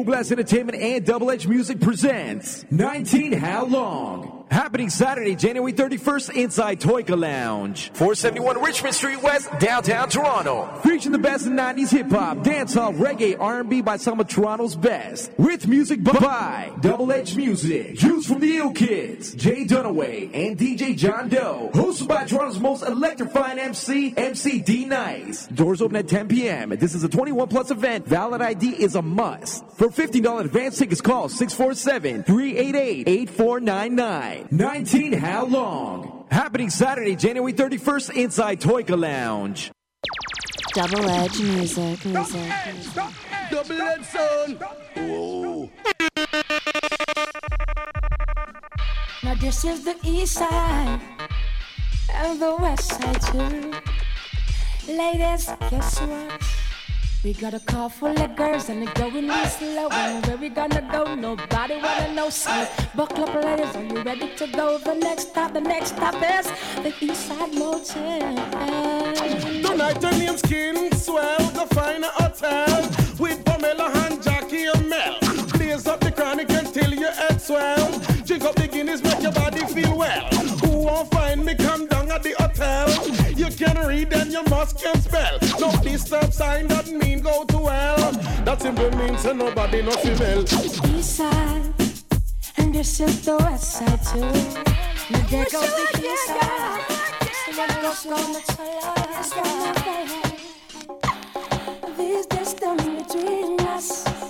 Full Blast Entertainment and Double Edge Music presents 19 How Long? Happening Saturday, January 31st inside Toyka Lounge. 471 Richmond Street West, downtown Toronto. Featuring the best in 90s hip hop, dancehall, reggae, R&B by some of Toronto's best. With music by Double Edge Music, Juice from the Ill Kids, Jay Dunaway, and DJ John Doe. Hosted by Toronto's most electrifying MC, MC D Nice. Doors open at 10 p.m. This is a 21 plus event. Valid ID is a must. For $15 advance tickets, call 647 388 8499. 19 How Long? Happening Saturday, January 31st inside Toyka Lounge. Double Edge Music. music. Double Edge Sound. Whoa. Now this is the east side and the west side too. Ladies, guess what? We got a car full of girls and they're going real slow. And where we gonna go? Nobody wanna know. So buckle up, ladies. Are you ready to go? The next stop, the next stop is the Eastside Motel. Tonight your name's King Swell. Find a hotel with Pamela and Jackie and Mel. Blaze up the chronic until your head swell. Drink up the Guinness, make your body feel well. Who won't find me? Come down at the hotel. You can read and you must can spell. No disturb sign doesn't mean go to hell. That simply means that nobody no female. East side and this is the west side too. Now there goes the east side. So what goes on the side? These distance between us.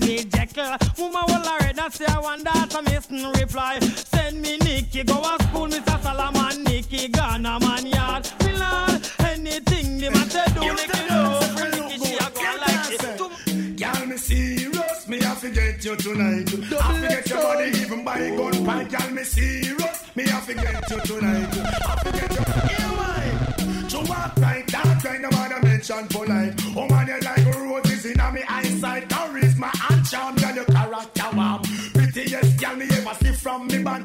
Be Jekyll. Woman will already say I want that, I missing reply. Send me Nicky, go to school, Mr. Solomon, Nicky, Ghana man yard. Me lord, anything the man say do, Nicky do. Nicky, she a go like it. Girl, me serious, me have to get you tonight. I forget your body even by gun pint. Girl, me serious, me have to get you tonight. I forget your Here why? To walk right, that kind of man mention polite.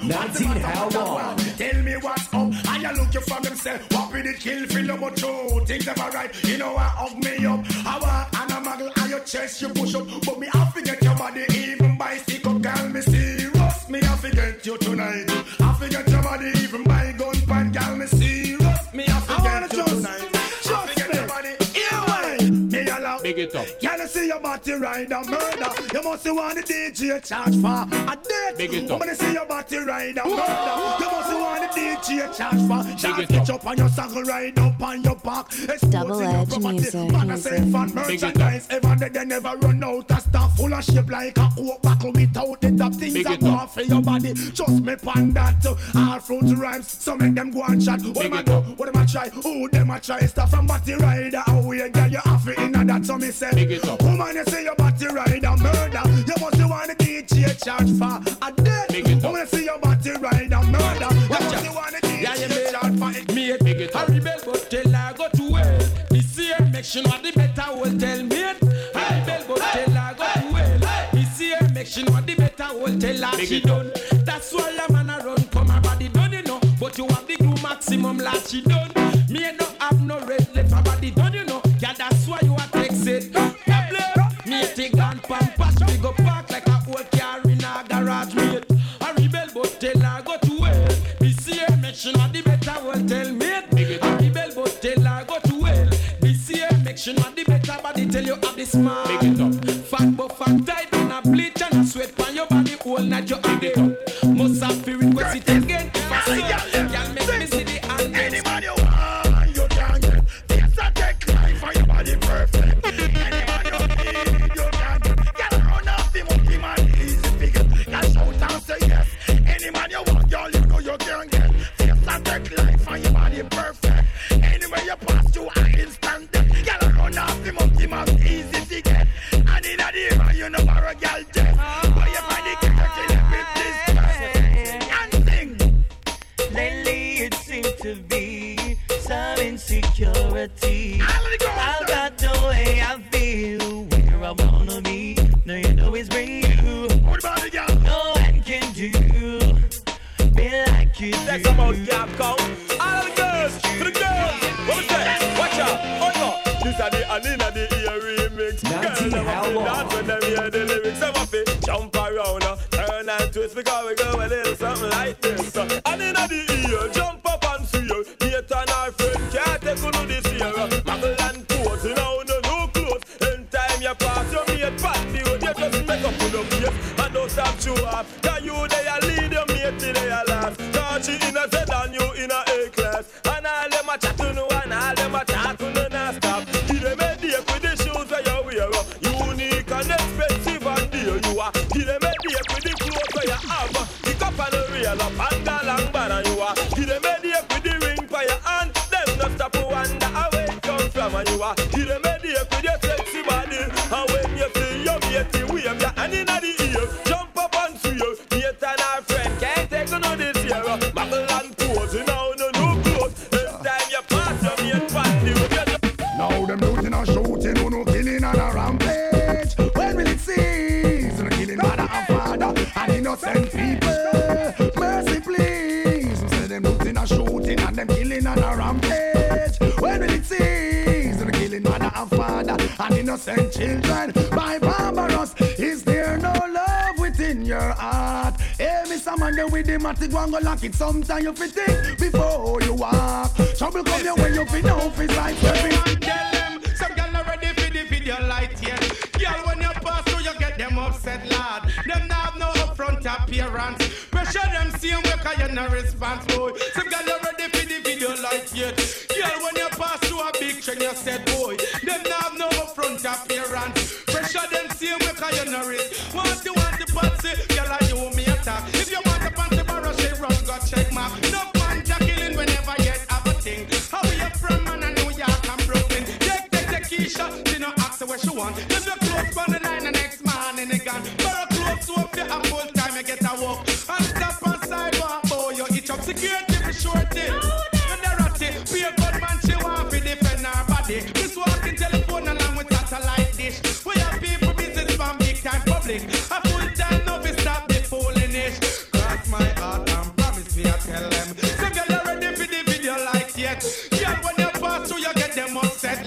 From me band. What's the 19 how long? one? Tell me what's up. I you look you from himself. What with it kill, feel about true. Things ever right. You know I hug me up. I want and a muggle on your chest, you push up. But me I forget your body even by stick up. Girl, me serious. Me I forget you tonight. I forget your body even by gun pan. Girl, me serious. Me I forget you tonight. I forget your body. Here why? Me allow. Big it up. Can you see your body ride a murder? You must want the DJ charge for a date. Big it up. When you see your body ride a murder, you must want the DJ charge for. Shot it up. pitch up on your saddle, ride up on your back. Exposing Double your edge property. music, Man, I say fun Big it up. merchandise. Ever they, they never run out of stuff. Full of shape like a oak buckle without the top things Big that it go up. for your body. Just me pan that. All fruit rhymes, so make them go and chat. What Big them a it do? up. What them a try? Who them a try? Stuff from body rider. How we girl you have it in that. So me say, Big it up. Woman you say your body rider murder. You must want the DJ charge for a death. It. Woman you say your body rider murder. You must want Yeah, you DJ charge for it. Me a big it I rebel, but tell her go to hell. This year, make sure know the better will tell me. I rebel, but tell her go to hell. This year, make sure know the better will tell her she done. That's why a man a run come her body done, you know. But you have the glue maximum like she done. Me I no have no red left her body done, you know. Yeah, that's why you a text Christmas. Some them a date with the clothes that you have. Pick up and real up and go long banner you are. Give them a date with the ring for your hand. Them not stop to wonder it come from and you are. Give them a with the matic one go lock it. Sometimes you fit think before you walk. Trouble come your way, you fit know it's like stepping. tell them some girl not ready for the video light yet. Girl, when you pass through, you get them upset, lad. Them not have no upfront appearance. Pressure them same way, cause you no response, boy. Some girl not ready for the video light yet. Girl, when you pass through a big train, you said, boy. Them not have no upfront appearance. Pressure them same way, cause you no risk.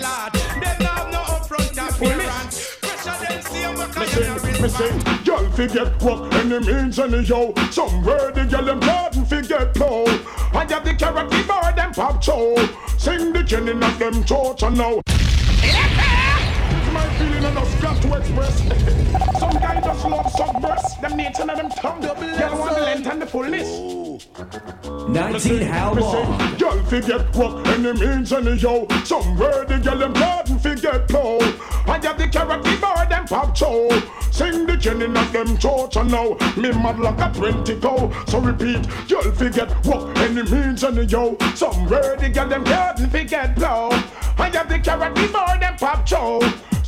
Them upset, lad. Them have no upfront appearance. Pressure them same way 'cause you no Me say, respond. girl forget what any means any yo. Somewhere the girl them garden forget plow. I have the carrot the bar them pop chow. Sing the killing of them torture now. It's my feeling and us got to express. Some guy just love some breasts. Them nature and them tongue. Girl want the length and the fullness. 19 how long? Girl forget what any means any yo. Somewhere the girl them garden forget plow. I have the carrot the bar them pop chow. Sing the killing of them torture now. Me mad like a twenty cow. So repeat, girl forget what any means any yo. Somewhere the girl them garden forget plow. I have the carrot the bar them pop chow.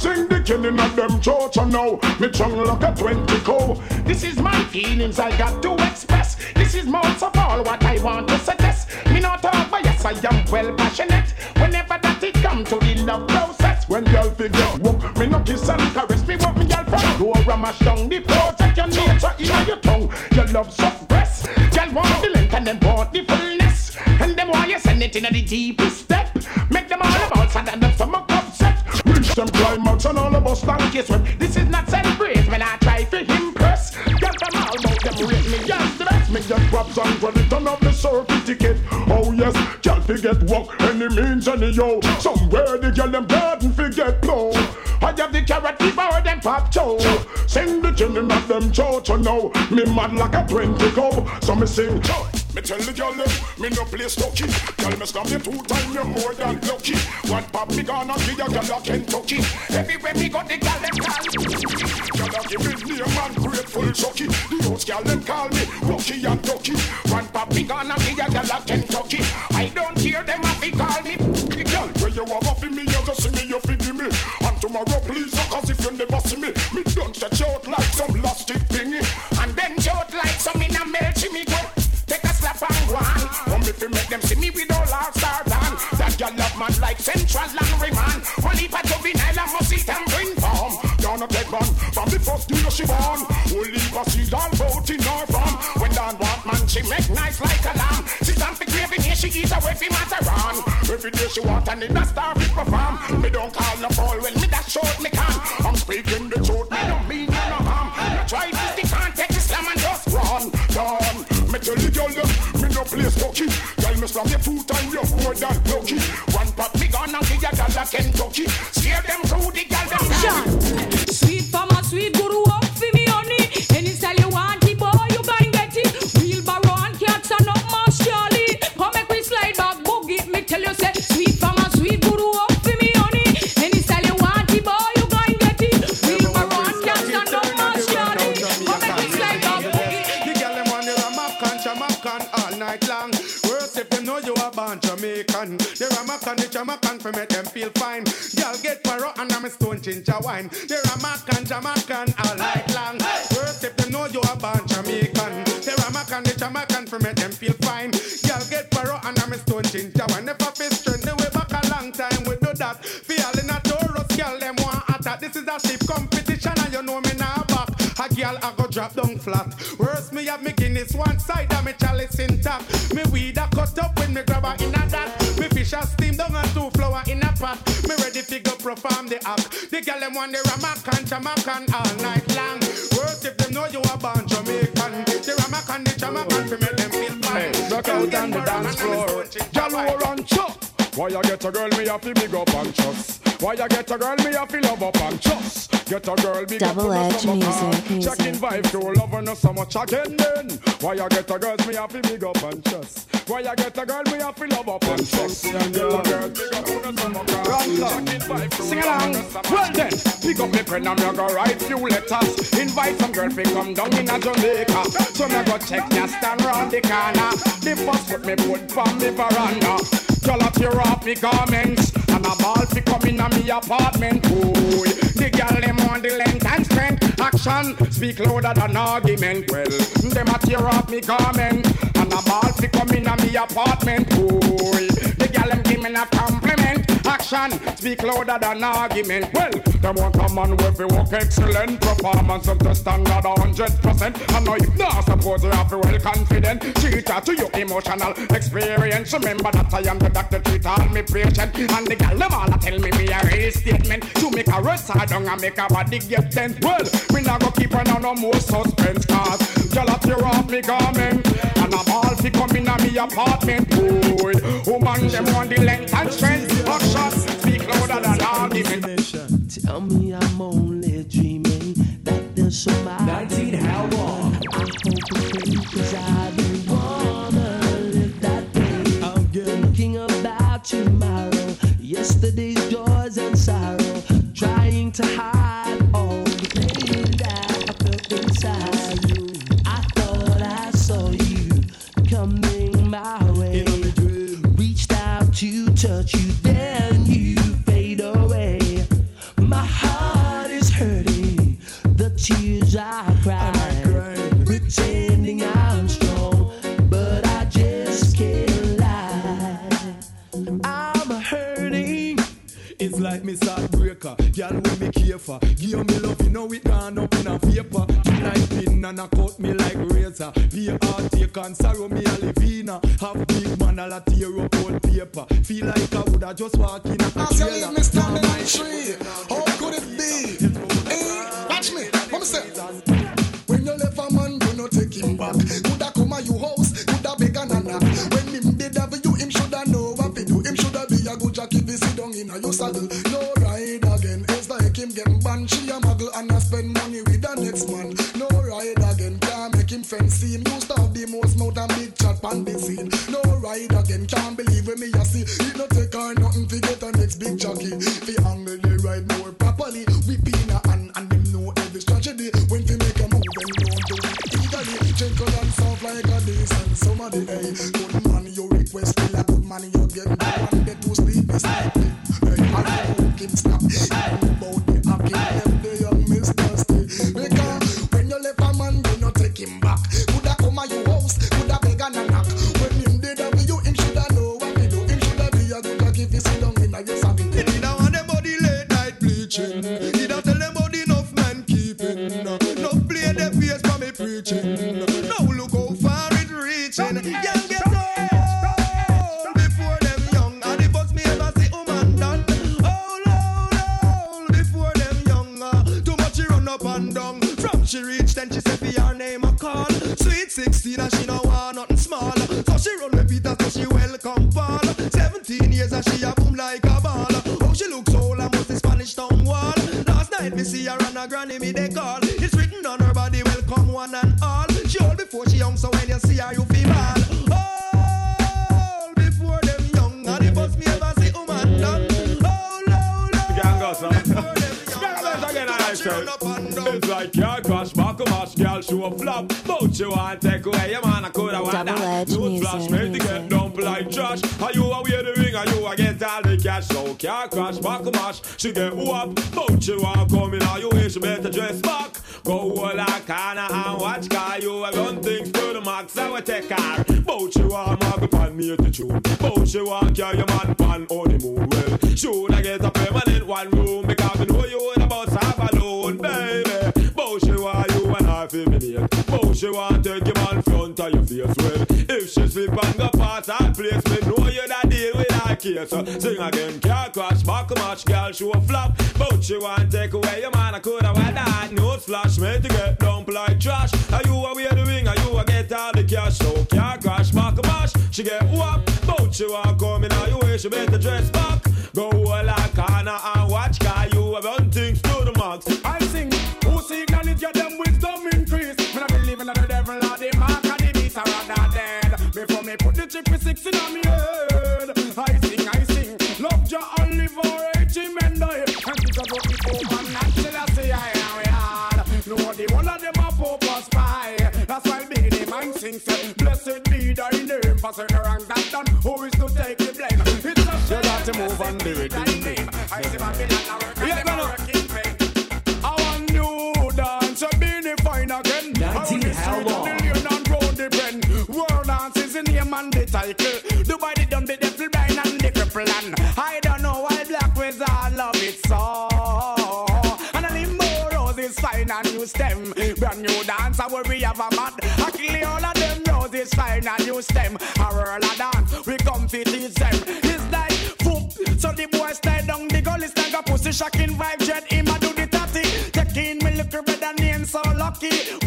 Sing the killing of them torture now. Me tongue like a twenty cow. This is my feelings I got to express. This is most of all what I want to suggest. Me not but yes I am well passionate. Whenever that it come to the love process, when girl figure walk, me not kiss and caress. Me want me girl from door and mash down the project. Your nature in your tongue, your love breast. Girl want the length and them want the fullness, and them why you send it in the deepest of you sweat. This is not celebrate when I try to impress. Girl from all about them rate me just the best. Me get props and credit and have the certificate. Oh yes, girl forget work any means any yo. Somewhere the girl them garden forget blow. I have the carrot fever them pop chow. Sing the tune not them chow oh, to know. Me mad like a twenty go. So me sing chow. Me tell the girl them, me no play stocky. Girl me stop you two time, you're more than lucky. One pop me gonna give you girl a Kentucky. Everywhere me go, the girl them call. Girl a give me name and grateful chucky. The host girl them call me Rocky and Ducky. One pop me gonna give you girl a Kentucky. I she make nice like a lamb. She stand for craving here, she eat away from Mazaran. Every day she want and in a star to perform. Me don't call no fall when me that short me can. I'm speaking the truth, me don't mean no harm. I try to stick on, take the slam and just run. Done. Me tell the girl me no play stocky. Girl, me slam you two times, you're more than lucky. One pop me gonna give you girl a Kentucky. Stone ginger wine. The Ramakan, Jamaican all night long. Worse if them know you a born Jamaican. The Ramakan, the Jamaican for make them feel fine. Girl get paro and I'm a stone ginger wine. If I feel strength, the way back a long time we do that. Feel in a Taurus, girl them want attack. This is a stiff competition and you know me now back. A girl I go drop down flat. Worse me have me Guinness one side and me chalice intact. Me weed a cut up when me grab her in a that. Me fish a steam down and two flour in a pot. Perform the act. The girl them want the Ramakan, Jamaican all night long. Worse if them know you a born Jamaican. The Ramakan, the Jamaican for make them feel fine. Hey, rock out on the dance floor. Girl, who run chop. Why you get a girl, me have to big up and trust. Why you get a girl, me have to love up and trust. Get a girl, big Double up edge music, music. Checking vibe to love her no so much again then. Why you get a girl, me have to big up and trust. Why you get a girl, me have to love up and trust. Get a girl, big up no so much Checking vibe to Sing along. no so much Well then, pick up me pen and me go write few letters. Invite some girl fi come down in a Jamaica. So me go check ya stand round the corner. The first foot me put from me veranda. Girl a tear off me garments and a ball fi come in a me apartment. Boy, the girl them want the length and strength. Action speak louder than argument. Well, them a tear off me garment and a ball fi come in a me apartment. Boy, the girl them give me a compliment. Action speak louder than argument. Well, them want a man with a work excellent performance up to standard a hundred percent. And now if not suppose you have to well confident. Treat her to your emotional experience. Remember that I am the doctor treat all me patient. And the gal them all tell me me a statement to make a rest down and make a body get tense. Well, me not go keep on no more suspense cause gal a tear off me garment and a ball fi come in a me apartment. Boy, woman them want the length and strength. Action speak louder than argument. Tell me I'm only dreaming that there's somebody. 19 how long? I hope it's true, 'cause I don't wanna live that way. I'm thinking about tomorrow, yesterday's joys touch you, then you fade away. My heart is hurting, the tears I cry. Pretending I'm strong, but I just can't lie. I'm hurting. It's like me start breaker, girl when me care for. Give me love, you know it gone up in a vapor. Like pin and a cut me like razor. Be heart take and sorrow me a livina. Have big man a tear up old paper. Feel like I woulda just walk in a trailer. As you leave me standing in tree, how could it be? Hey, watch me, what me say? When you left a man, you no take him back. Coulda come a you house, coulda beg and a knock. When him did have you, him shoulda know what to do. Him shoulda be a good jockey, be sit down in a your saddle. No ride again, it's like him get banned. She a muggle and a spend money with the next man. No ride again, can't make him fancy him. to have the most mouth and big chat on the scene. No ride again, can't believe. She run with Peter so she welcome Paul. 17 years and she a boom like a ball. Oh she looks old and must the Spanish town wall. Last night me see her and her granny me they call. It's written on her body welcome one and all. She old before she young so when you see her you feel bad. Old before them young and the bus me ever see woman done. It's like car crash, back a mash, girl show a flop. But you want take away your man, all the cash? So car crash, back mash, she get whoop. But you want come in, are you wish she better dress back? Go all like corner and watch car. You have run things to the max, I will take car. But you want muggle pan me to tune. But you want carry your man pan honeymoon. Oh, well, should I get a permanent one room because me know you in the bus have alone, baby. But she want you and I feel me. But she want take your man front of your face. Well, if she slip and go past that case. Sing again, car crash, back a match, girl, show a flop. But she want take away your man, I coulda want that. No flash, me to get dump like trash. Are you a wear ring, are you a get all the cash? So car crash, back a match, she get whoop. But she want come in, are you wish she better dress back? Go all like corner and watch, car, you have run things to the max. I sing, who signal it, get them wisdom increase. When I believe in the devil or the mark of the beast or rather dead. Before me put the chip with six in me head. Say, blessed be thy name. For certain wrongs that done, who is to take the blame? It's a shame got to move and do it, thy name. I see a work and Yeah, a working vain. I want new dance, a beanie fine again. 19 how long? Million and round the bend. World dance is the name and the title. Dubai the dumb, the devil blind and the cripple and I don't know why black all love it so. And a limbo rose is fine and new stem. Brand new dance, I worry have a roses fine and new stem. A a dance, we come to teach them. It's like foop, so the boy slide down the gully, snag a pussy shocking vibe, jet him a do the tatty. Taking me look better name so lucky.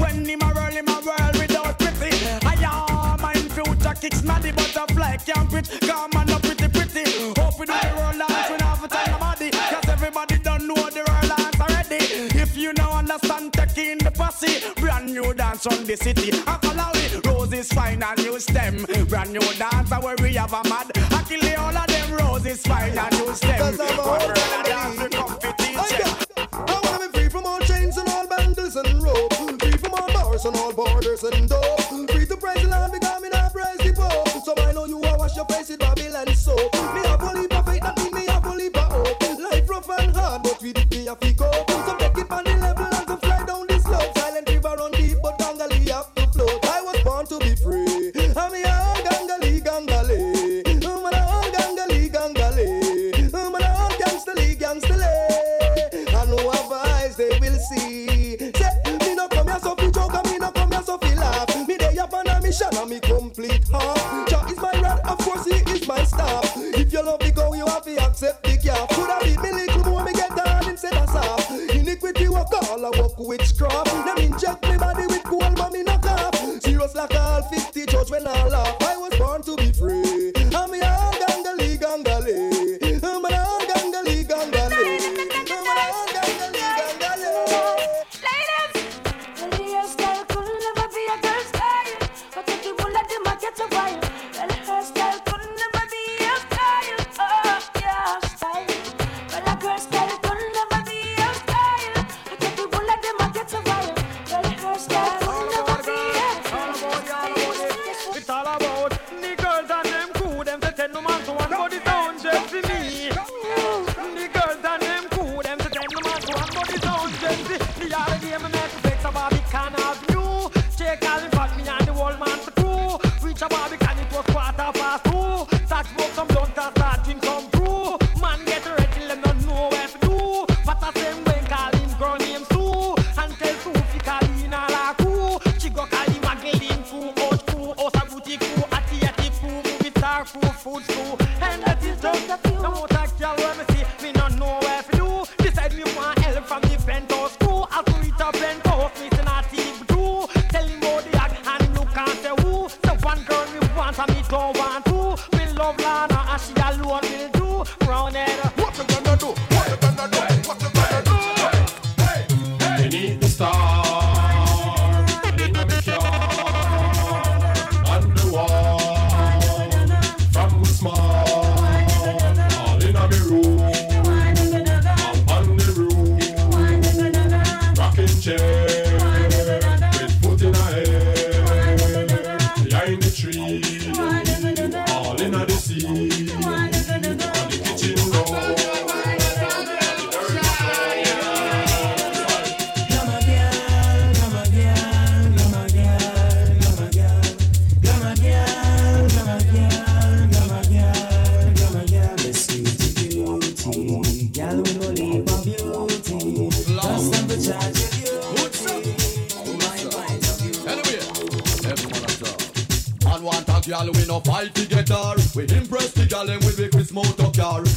Dance on the city. I follow it. Roses fine and new stem. Brand new dance where we have a mad. I kill all of them roses fine and new stem. Cause I'm a One whole brother dance we come to. I wanna be free from all chains and all bangles and rope. Free from all bars and all borders and dope. Free to praise the Lord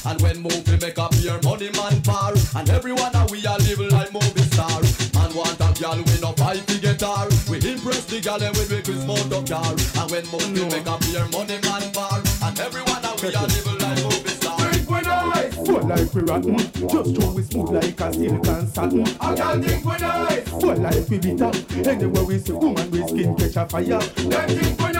And when movie make up your money man par. And everyone that we are live like movie star. And want that girl we no fight to get her. We impress the girl and we make we smoke car. And when movie no. make up your money man par. And everyone that we are live like movie star. Foot like we rotten, just throw we smooth like a silk and satin. I can't think we nice. Foot like we bitter, anywhere we see woman we skin catch a fire. Them think we nice.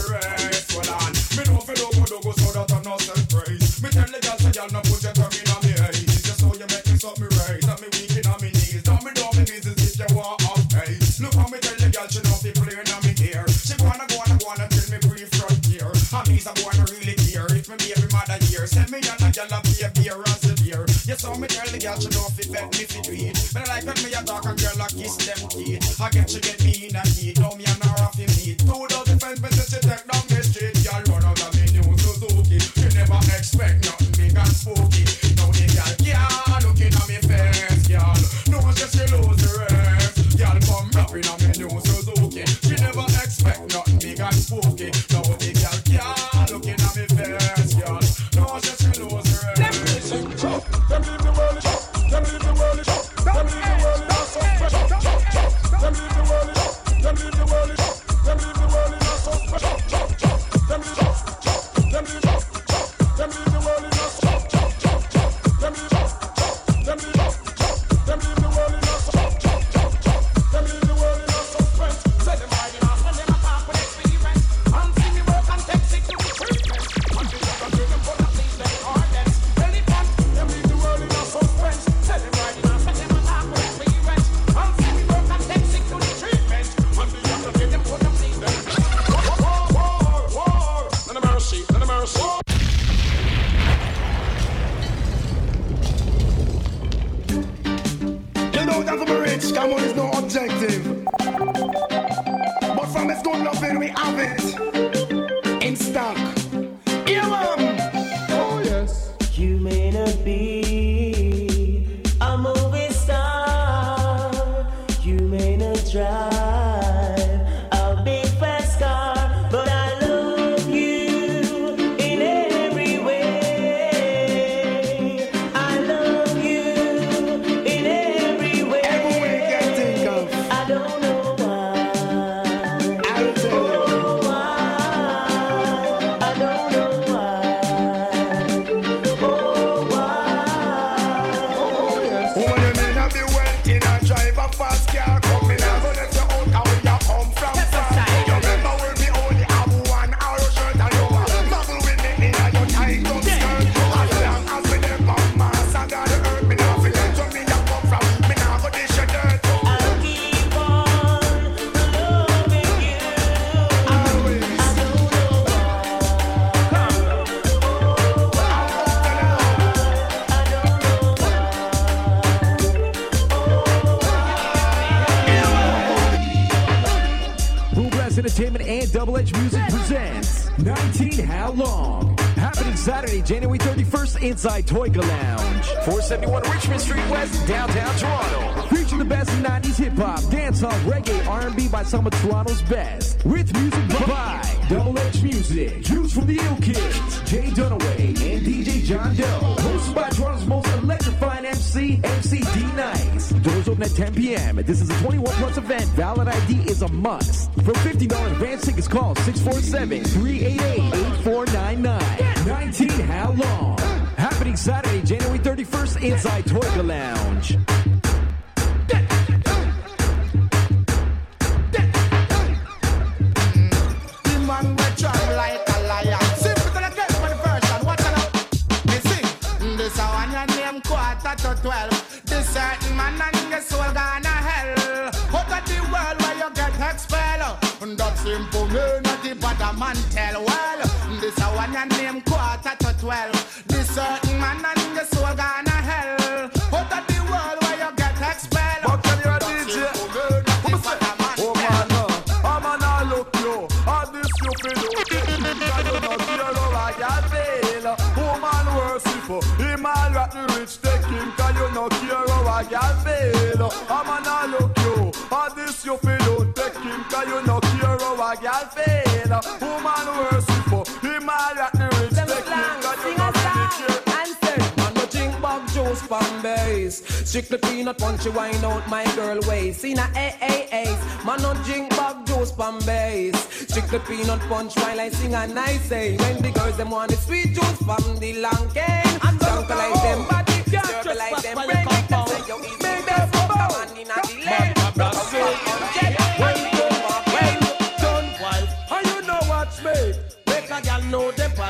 objective. January 31st inside Toyka Lounge. 471 Richmond Street West, downtown Toronto. Featuring the best in 90s hip hop, dancehall, reggae, R&B by some of Toronto's best. With music by Double Edge Music, Juice from the Ill Kids, Jay Dunaway, and DJ John Doe. Hosted by Toronto's most electrifying MC, MC D Nice. Doors open at 10 p.m. This is a 21 plus event. Valid ID is a must. For $50 advance tickets, call 647-388-8499. 19 How Long? Happening Saturday, January 31st inside Toyka Lounge. Twelve. This certain man and soul gonna hell. Out of the world you get expelled. Simple not the bad man tell well. Feel? I'm an all look you. All this you feel you. Take him. Can you not hear how I can feel? Woman worshipful. Him all rock the rich take him. Can you? Man, no drink bug juice from base. Strictly peanut punch, you wine out my girl waist. In a AAA, man, no drink bug juice from base. Strictly peanut punch while I sing a nice say. When the girls them want the sweet juice from the long cane. Junk like them body, circle like them break. Them say you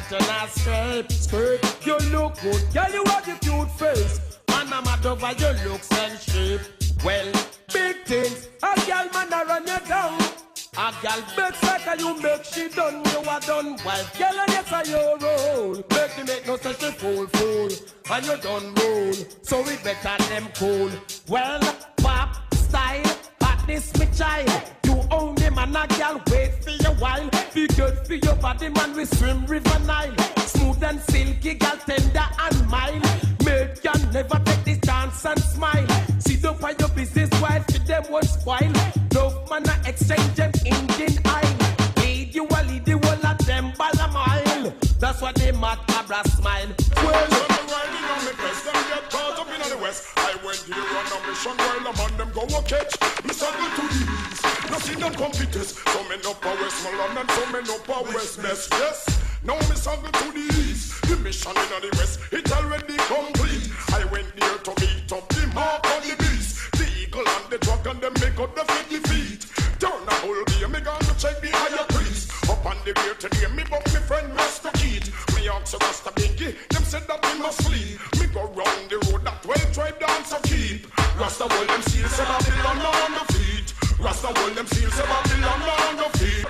the and skirt. You look good. Girl, you have the cute face. Man, I'm mad over your looks and shape. Well, big things. A girl, man, I run you down. A girl makes like you make she done, you are done. While girl, and yes, I your role. Make me make no such a fool, fool. And you done roll. So we better them cool. Well, pop, style, hotness, me child. You own them and a girl wait for your while. Be good for your body, man. We swim River Nile. Smooth and silky, girl, tender and mild. Make you never take this chance and smile. See the by your business, wife, for them won't spoil. Love man, I exchange them Indian aisle. Lead you a lead the whole of them by a mile. That's what they macabre smile. Well, I'm riding on me best, them get caught up in the west. I went here on a mission while the man them go a catch. No see them competitors. Some up a Westmoreland and some men up a West Mess. Yes, now me struggle to the east. The mission in the west, it already complete. I went there to meet up the mark on the beast. The eagle and the dragon, them make up the 50 feet. Turn the whole game, me gonna check the higher priest. Up on the rear today, me buck me friend Master Keith. Me ask Rasta Binky, them said that me must sleep. Me go round the road that well tribe dance a keep. Rasta hold them seals, say Babylon now on. Rasta hold them seals, say Babylon. Babylon the feet.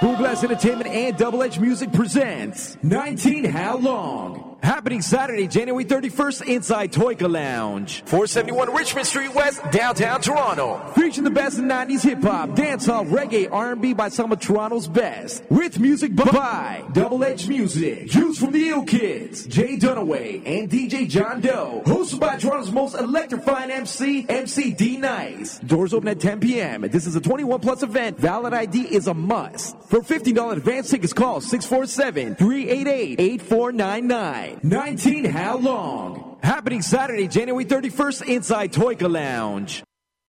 Blue Entertainment and Double Edge Music presents 19 How Long. Happening Saturday, January 31st inside Toyka Lounge. 471 Richmond Street West, downtown Toronto. Featuring the best in 90s hip hop, dancehall, reggae, R&B by some of Toronto's best. With music by Double Edge Music, Juice from the Ill Kids, Jay Dunaway, and DJ John Doe. Hosted by Toronto's most electrifying MC, MC D Nice. Doors open at 10 p.m. This is a 21 plus event. Valid ID is a must. For $15 advance tickets, call 647-388-8499. 19 How Long. Happening Saturday, January 31st inside Toyka Lounge.